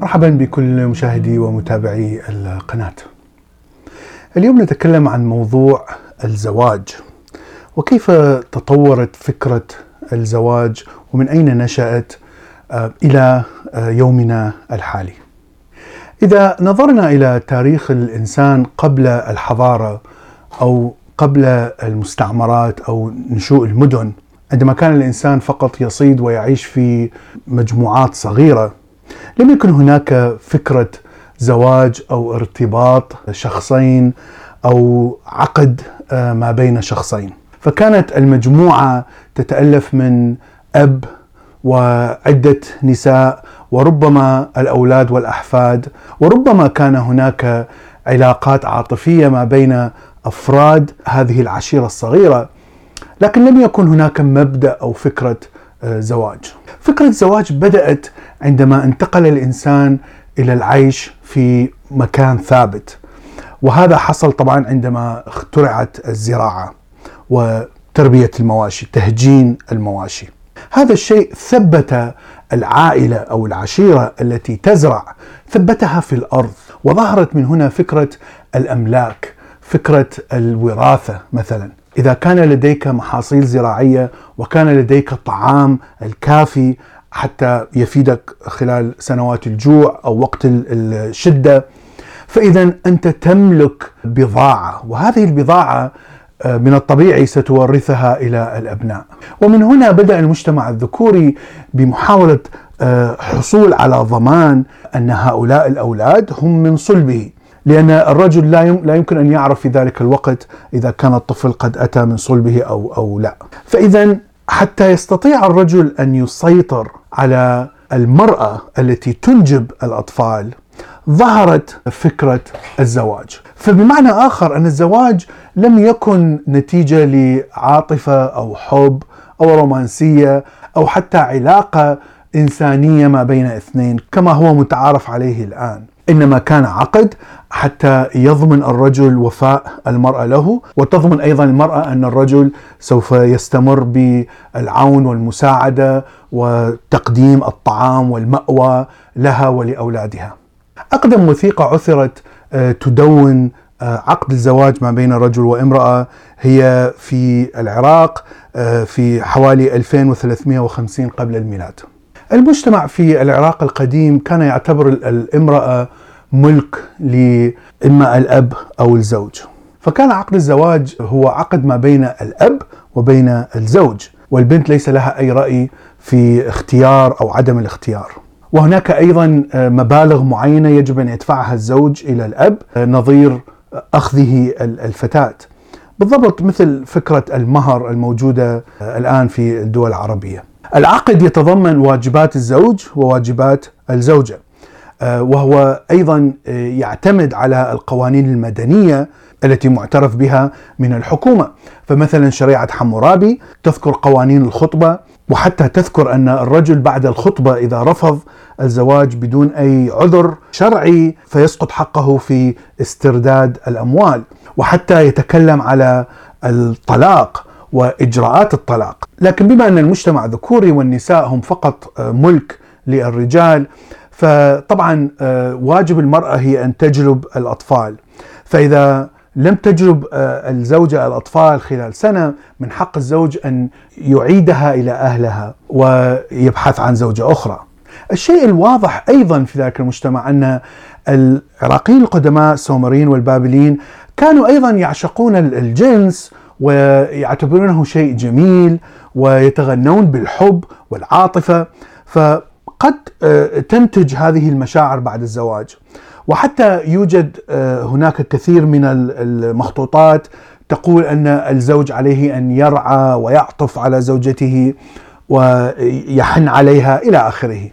مرحبا بكل مشاهدي ومتابعي القناة. اليوم نتكلم عن موضوع الزواج وكيف تطورت فكرة الزواج ومن أين نشأت آه، إلى آه، يومنا الحالي. إذا نظرنا إلى تاريخ الإنسان قبل الحضارة أو قبل المستعمرات أو نشوء المدن عندما كان الإنسان فقط يصيد ويعيش في مجموعات صغيرة لم يكن هناك فكرة زواج أو ارتباط شخصين أو عقد آه، ما بين شخصين فكانت المجموعة تتألف من أب وعدة نساء وربما الأولاد والأحفاد وربما كان هناك علاقات عاطفية ما بين أفراد هذه العشيرة الصغيرة لكن لم يكن هناك مبدأ أو فكرة آه، زواج. فكرة الزواج بدأت عندما انتقل الإنسان إلى العيش في مكان ثابت. وهذا حصل طبعا عندما اخترعت الزراعة وتربية المواشي، تهجين المواشي. هذا الشيء ثبت العائلة أو العشيرة التي تزرع ثبتها في الأرض وظهرت من هنا فكرة الأملاك، فكرة الوراثة مثلا. إذا كان لديك محاصيل زراعية وكان لديك الطعام الكافي حتى يفيدك خلال سنوات الجوع أو وقت الشدة فاذا أنت تملك بضاعة وهذه البضاعة من الطبيعي ستورثها إلى الأبناء ومن هنا بدأ المجتمع الذكوري بمحاولة آه، حصول على ضمان أن هؤلاء الأولاد هم من صلبه لأن الرجل لا لا يمكن أن يعرف في ذلك الوقت إذا كان الطفل قد أتى من صلبه أو أو لا. فإذا حتى يستطيع الرجل أن يسيطر على المرأة التي تنجب الأطفال ظهرت فكرة الزواج فبمعنى آخر أن الزواج لم يكن نتيجة لعاطفة أو حب أو رومانسية أو حتى علاقة إنسانية ما بين اثنين كما هو متعارف عليه الآن إنما كان عقد حتى يضمن الرجل وفاء المرأة له وتضمن أيضا المرأة أن الرجل سوف يستمر بالعون والمساعدة وتقديم الطعام والمأوى لها ولأولادها. أقدم وثيقه عثرت آه، تدون آه، عقد الزواج ما بين رجل وامرأة. هي في العراق آه، في حوالي 2350 قبل الميلاد. المجتمع في العراق القديم كان يعتبر الامرأة ملك لإما الأب أو الزوج. فكان عقد الزواج هو عقد ما بين الأب وبين الزوج والبنت ليس لها أي رأي في اختيار أو عدم الاختيار. وهناك أيضا مبالغ معينة يجب أن يدفعها الزوج إلى الأب نظير أخذه الفتاة. بالضبط مثل فكرة المهر الموجودة الآن في الدول العربية. العقد يتضمن واجبات الزوج وواجبات الزوجة آه، وهو أيضا آه، يعتمد على القوانين المدنية التي معترف بها من الحكومة. فمثلا شريعة حمورابي تذكر قوانين الخطبة وحتى تذكر أن الرجل بعد الخطبة إذا رفض الزواج بدون أي عذر شرعي فيسقط حقه في استرداد الأموال. وحتى يتكلم على الطلاق وإجراءات الطلاق، لكن بما أن المجتمع ذكوري والنساء هم فقط آه، ملك للرجال فطبعا آه، واجب المرأة هي أن تجلب الأطفال، فإذا لم تجلب آه، الزوجه الأطفال خلال سنة من حق الزوج أن يعيدها إلى أهلها ويبحث عن زوجة أخرى. الشيء الواضح أيضا في ذلك المجتمع أن العراقيين القدماء السومريين والبابليين كانوا أيضا يعشقون الجنس ويعتبرونه شيء جميل ويتغنون بالحب والعاطفة فقد آه، تنتج هذه المشاعر بعد الزواج وحتى يوجد آه، هناك كثير من المخطوطات تقول أن الزوج عليه أن يرعى ويعطف على زوجته ويحن عليها إلى آخره.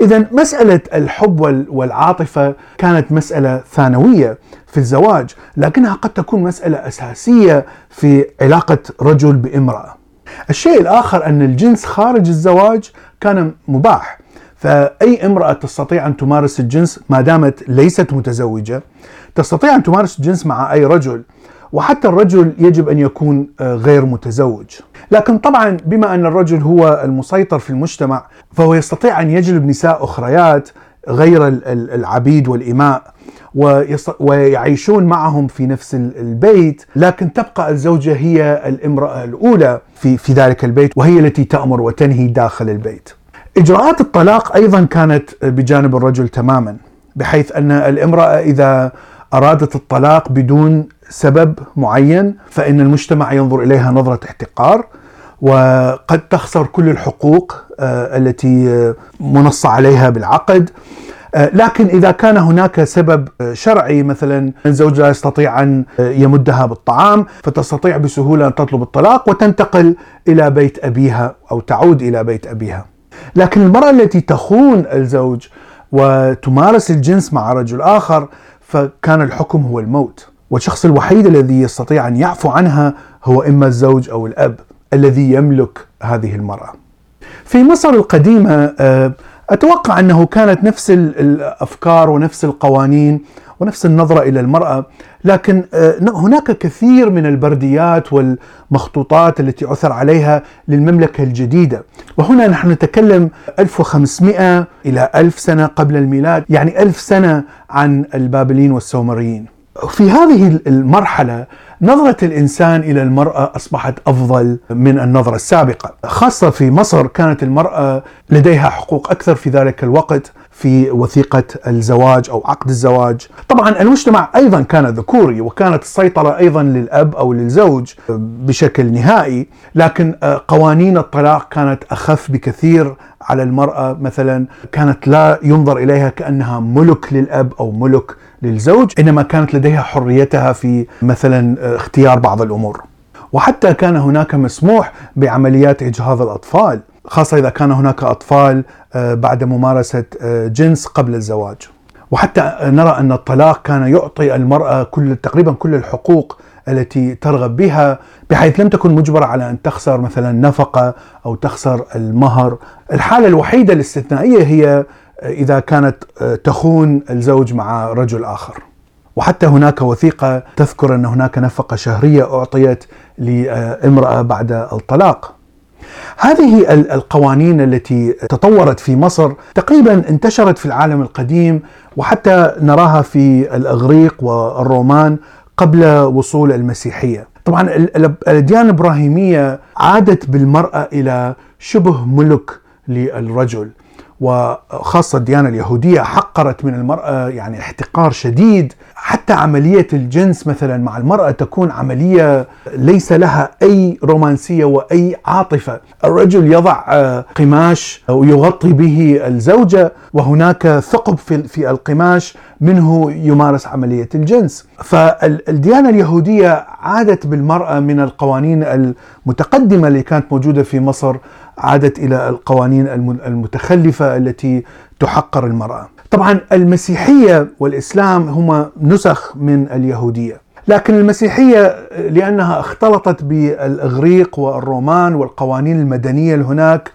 اذا مسألة الحب والعاطفة كانت مسألة ثانوية في الزواج لكنها قد تكون مسألة أساسية في علاقة رجل بامرأة الشيء الآخر أن الجنس خارج الزواج كان مباح فأي امرأة تستطيع أن تمارس الجنس ما دامت ليست متزوجة تستطيع أن تمارس الجنس مع أي رجل وحتى الرجل يجب أن يكون آه، غير متزوج. لكن طبعا بما أن الرجل هو المسيطر في المجتمع فهو يستطيع أن يجلب نساء أخريات غير العبيد والإماء ويعيشون معهم في نفس البيت لكن تبقى الزوجة هي الامرأة الأولى في في ذلك البيت وهي التي تأمر وتنهي داخل البيت. إجراءات الطلاق أيضا كانت بجانب الرجل تماما بحيث أن الامرأة إذا أرادت الطلاق بدون سبب معين فإن المجتمع ينظر إليها نظرة احتقار وقد تخسر كل الحقوق آه، التي آه، منص عليها بالعقد آه، لكن إذا كان هناك سبب شرعي مثلا الزوج لا يستطيع أن يمدها بالطعام فتستطيع بسهولة أن تطلب الطلاق وتنتقل إلى بيت أبيها أو تعود إلى بيت أبيها. لكن المرأة التي تخون الزوج وتمارس الجنس مع رجل آخر فكان الحكم هو الموت والشخص الوحيد الذي يستطيع أن يعفو عنها هو إما الزوج أو الأب الذي يملك هذه المرأة. في مصر القديمة آه، أتوقع أنه كانت نفس الأفكار ونفس القوانين ونفس النظرة إلى المرأة. لكن آه، هناك كثير من البرديات والمخطوطات التي عثر عليها للمملكة الجديدة. وهنا نحن نتكلم 1500 إلى 1000 سنة قبل الميلاد يعني 1000 سنة عن البابليين والسومريين. في هذه المرحلة نظرة الإنسان إلى المرأة أصبحت أفضل من النظرة السابقة. خاصة في مصر كانت المرأة لديها حقوق أكثر في ذلك الوقت. في وثيقة الزواج أو عقد الزواج. طبعا المجتمع أيضا كان ذكوري وكانت السيطرة أيضا للأب أو للزوج بشكل نهائي لكن قوانين الطلاق كانت أخف بكثير على المرأة. مثلا كانت لا ينظر إليها كأنها ملك للأب أو ملك للزوج إنما كانت لديها حريتها في مثلا اختيار بعض الأمور. وحتى كان هناك مسموح بعمليات إجهاض الأطفال. خاصة إذا كان هناك أطفال آه، بعد ممارسة آه، جنس قبل الزواج. وحتى نرى أن الطلاق كان يعطي المرأة كل تقريبا كل الحقوق التي ترغب بها بحيث لم تكن مجبرة على أن تخسر مثلا نفقة أو تخسر المهر. الحالة الوحيدة الاستثنائية هي إذا كانت تخون الزوج مع رجل آخر. وحتى هناك وثيقة تذكر أن هناك نفقة شهرية أعطيت لامرأة بعد الطلاق. هذه القوانين التي تطورت في مصر تقريبا انتشرت في العالم القديم وحتى نراها في الإغريق والرومان قبل وصول المسيحية. طبعا الاديان الإبراهيمية عادت بالمرأة إلى شبه ملك للرجل وخاصة الديانة اليهودية حقرت من المرأة يعني احتقار شديد. حتى عملية الجنس مثلا مع المرأة تكون عملية ليس لها أي رومانسية وأي عاطفة. الرجل يضع آه، قماش ويغطي به الزوجة وهناك ثقب في القماش منه يمارس عملية الجنس. فالديانة اليهودية عادت بالمرأة من القوانين المتقدمة اللي كانت موجودة في مصر عادت إلى القوانين المتخلفة التي تحقر المرأة. طبعا المسيحية والإسلام هما نسخ من اليهودية. لكن المسيحية لأنها اختلطت بالإغريق والرومان والقوانين المدنية هناك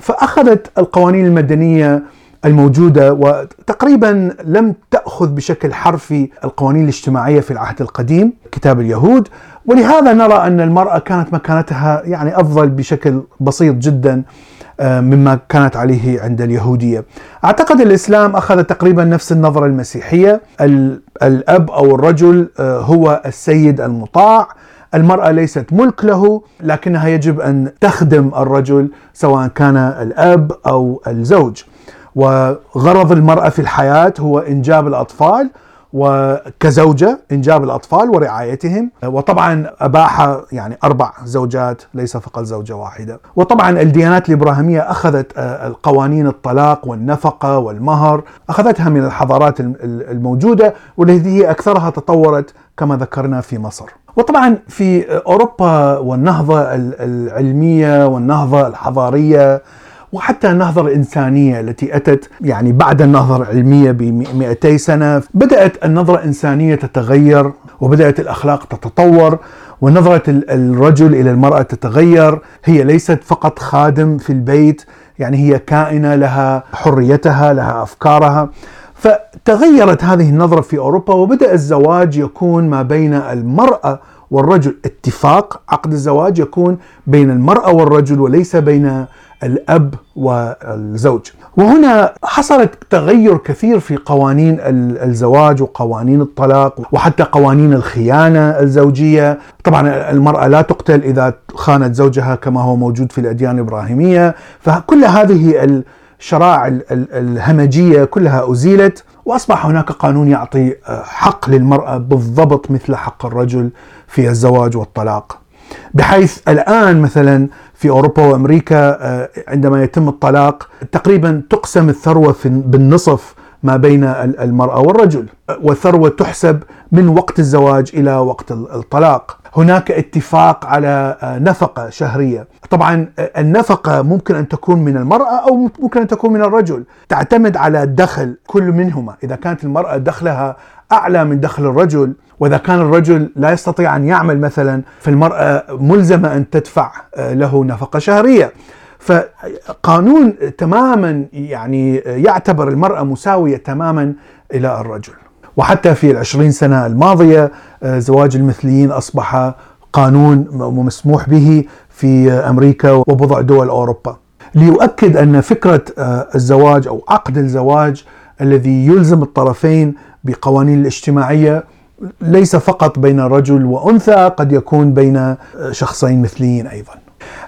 فأخذت القوانين المدنية الموجودة وتقريبا لم تأخذ بشكل حرفي القوانين الاجتماعية في العهد القديم كتاب اليهود. ولهذا نرى أن المرأة كانت مكانتها يعني أفضل بشكل بسيط جدا آه، مما كانت عليه عند اليهودية. أعتقد الإسلام أخذ تقريبا نفس النظرة المسيحية. الأب أو الرجل آه، هو السيد المطاع. المرأة ليست ملك له لكنها يجب أن تخدم الرجل سواء كان الأب أو الزوج. وغرض المرأة في الحياة هو إنجاب الأطفال وكزوجة إنجاب الأطفال ورعايتهم. وطبعا أباح يعني أربع زوجات ليس فقط زوجة واحدة. وطبعا الديانات الإبراهيمية أخذت آه، القوانين الطلاق والنفقة والمهر أخذتها من الحضارات الموجودة والتي هي أكثرها تطورت كما ذكرنا في مصر. وطبعا في أوروبا والنهضة العلمية والنهضة الحضارية وحتى النهضة الإنسانية التي أتت يعني بعد النهضة العلمية ب 200 سنة بدأت النظرة الإنسانية تتغير وبدأت الأخلاق تتطور ونظرة الرجل إلى المرأة تتغير. هي ليست فقط خادم في البيت يعني هي كائنة لها حريتها لها أفكارها. فتغيرت هذه النظرة في أوروبا وبدأ الزواج يكون ما بين المرأة والرجل. اتفاق عقد الزواج يكون بين المرأة والرجل وليس بين الأب والزوج. وهنا حصلت تغير كثير في قوانين الزواج وقوانين الطلاق وحتى قوانين الخيانة الزوجية. طبعا المرأة لا تقتل إذا خانت زوجها كما هو موجود في الأديان الإبراهيمية. فكل هذه الشرائع الهمجية كلها أزيلت وأصبح هناك قانون يعطي حق للمرأة بالضبط مثل حق الرجل في الزواج والطلاق. بحيث الآن مثلا في أوروبا وأمريكا آه، عندما يتم الطلاق تقريبا تقسم الثروة بالنصف ما بين المرأة والرجل والثروة تحسب من وقت الزواج إلى وقت الطلاق. هناك اتفاق على آه، نفقة شهرية، طبعا آه، النفقة ممكن أن تكون من المرأة أو ممكن أن تكون من الرجل، تعتمد على دخل كل منهما، إذا كانت المرأة دخلها أعلى من دخل الرجل وإذا كان الرجل لا يستطيع أن يعمل مثلا فالمراه ملزمة أن تدفع آه، له نفقة شهرية. فقانون تماما يعني يعتبر المرأة مساوية تماما إلى الرجل. وحتى في العشرين سنة الماضية آه، زواج المثليين أصبح قانون مسموح به في أمريكا وبضع دول أوروبا ليؤكد أن فكرة آه، الزواج أو عقد الزواج الذي يلزم الطرفين بقوانين الاجتماعية ليس فقط بين رجل وأنثى قد يكون بين آه، شخصين مثليين أيضا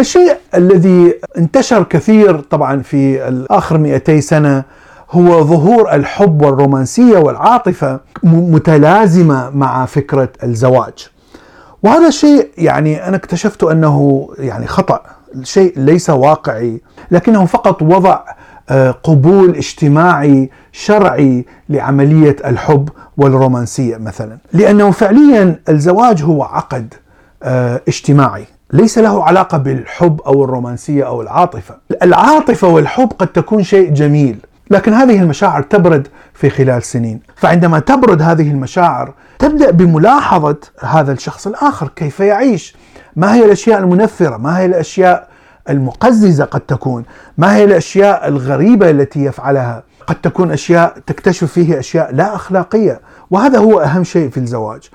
الشيء الذي انتشر كثير طبعا في آخر 200 سنة هو ظهور الحب والرومانسية والعاطفة متلازمة مع فكرة الزواج. وهذا الشيء يعني أنا اكتشفت أنه يعني خطأ، شيء ليس واقعي، لكنه فقط وضع قبول اجتماعي شرعي لعملية الحب والرومانسية مثلا، لأنه فعليا الزواج هو عقد آه، اجتماعي. ليس له علاقة بالحب أو الرومانسية أو العاطفة. العاطفة والحب قد تكون شيء جميل، لكن هذه المشاعر تبرد في خلال سنين. فعندما تبرد هذه المشاعر تبدأ بملاحظة هذا الشخص الآخر كيف يعيش. ما هي الأشياء المنفرة؟ ما هي الأشياء المقززة قد تكون. ما هي الأشياء الغريبة التي يفعلها؟ قد تكون أشياء تكتشف فيه أشياء لا أخلاقية وهذا هو أهم شيء في الزواج.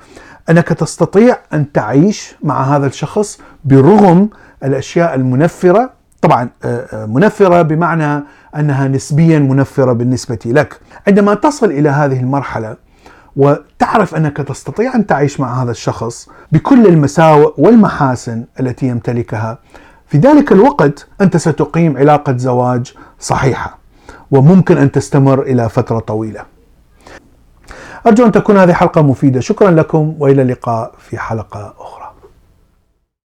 أنك تستطيع أن تعيش مع هذا الشخص برغم الأشياء المنفرة. طبعا آه، آه، منفرة بمعنى أنها نسبيا منفرة بالنسبة لك. عندما تصل إلى هذه المرحلة وتعرف أنك تستطيع أن تعيش مع هذا الشخص بكل المساوئ والمحاسن التي يمتلكها في ذلك الوقت أنت ستقيم علاقة زواج صحيحة وممكن أن تستمر إلى فترة طويلة. أرجو أن تكون هذه حلقة مفيدة. شكرا لكم وإلى اللقاء في حلقة أخرى.